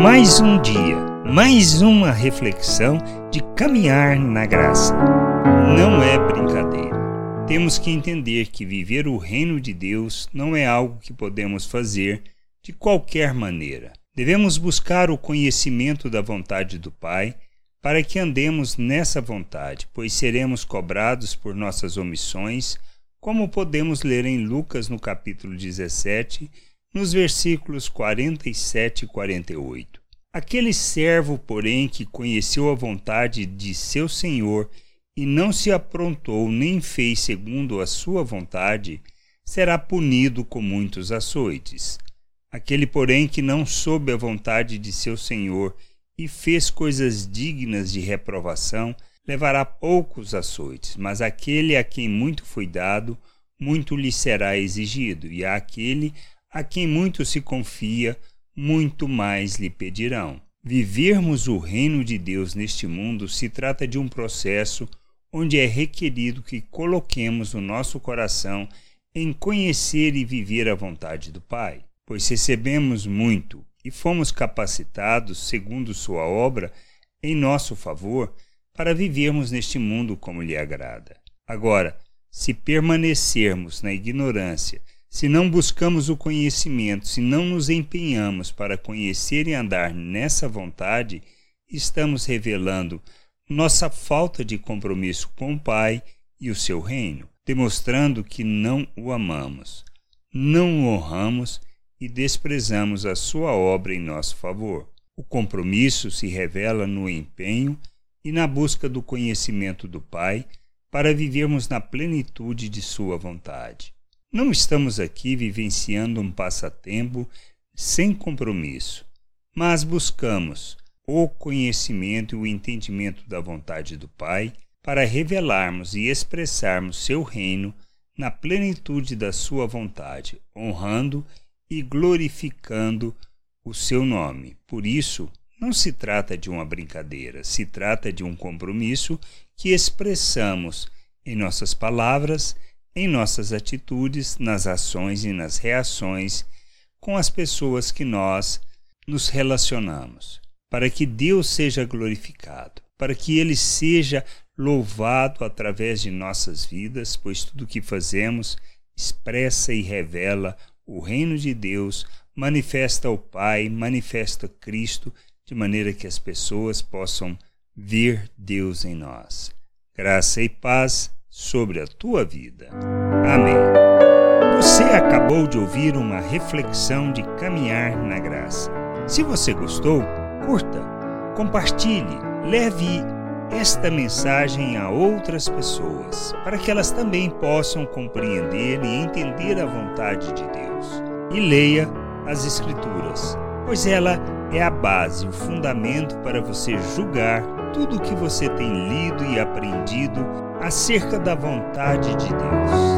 Mais um dia, mais uma reflexão de caminhar na graça. Não é brincadeira. Temos que entender que viver o reino de Deus não é algo que podemos fazer de qualquer maneira. Devemos buscar o conhecimento da vontade do Pai para que andemos nessa vontade, pois seremos cobrados por nossas omissões, como podemos ler em Lucas no capítulo 17, nos versículos 47 e 48. Aquele servo, porém, que conheceu a vontade de seu senhor e não se aprontou nem fez segundo a sua vontade, será punido com muitos açoites. Aquele, porém, que não soube a vontade de seu senhor e fez coisas dignas de reprovação, levará poucos açoites, mas aquele a quem muito foi dado, muito lhe será exigido, e àquele a quem muito se confia, muito mais lhe pedirão. Vivermos o reino de Deus neste mundo se trata de um processo onde é requerido que coloquemos o nosso coração em conhecer e viver a vontade do Pai, pois recebemos muito e fomos capacitados, segundo Sua obra, em nosso favor, para vivermos neste mundo como lhe agrada. Agora, se permanecermos na ignorância, se não buscamos o conhecimento, se não nos empenhamos para conhecer e andar nessa vontade, estamos revelando nossa falta de compromisso com o Pai e o seu reino, demonstrando que não o amamos, não o honramos e desprezamos a sua obra em nosso favor. O compromisso se revela no empenho e na busca do conhecimento do Pai para vivermos na plenitude de Sua vontade. Não estamos aqui vivenciando um passatempo sem compromisso, mas buscamos o conhecimento e o entendimento da vontade do Pai para revelarmos e expressarmos seu reino na plenitude da sua vontade, honrando e glorificando o seu nome. Por isso, não se trata de uma brincadeira, se trata de um compromisso que expressamos em nossas palavras, em nossas atitudes, nas ações e nas reações com as pessoas que nós nos relacionamos, para que Deus seja glorificado, para que Ele seja louvado através de nossas vidas, pois tudo o que fazemos expressa e revela o reino de Deus, manifesta o Pai, manifesta Cristo, de maneira que as pessoas possam ver Deus em nós. Graça e paz sobre a tua vida. Amém. Você acabou de ouvir uma reflexão de caminhar na graça. Se você gostou, curta, compartilhe, leve esta mensagem a outras pessoas, para que elas também possam compreender e entender a vontade de Deus. E leia as Escrituras, pois ela é a base, o fundamento para você julgar tudo o que você tem lido e aprendido acerca da vontade de Deus.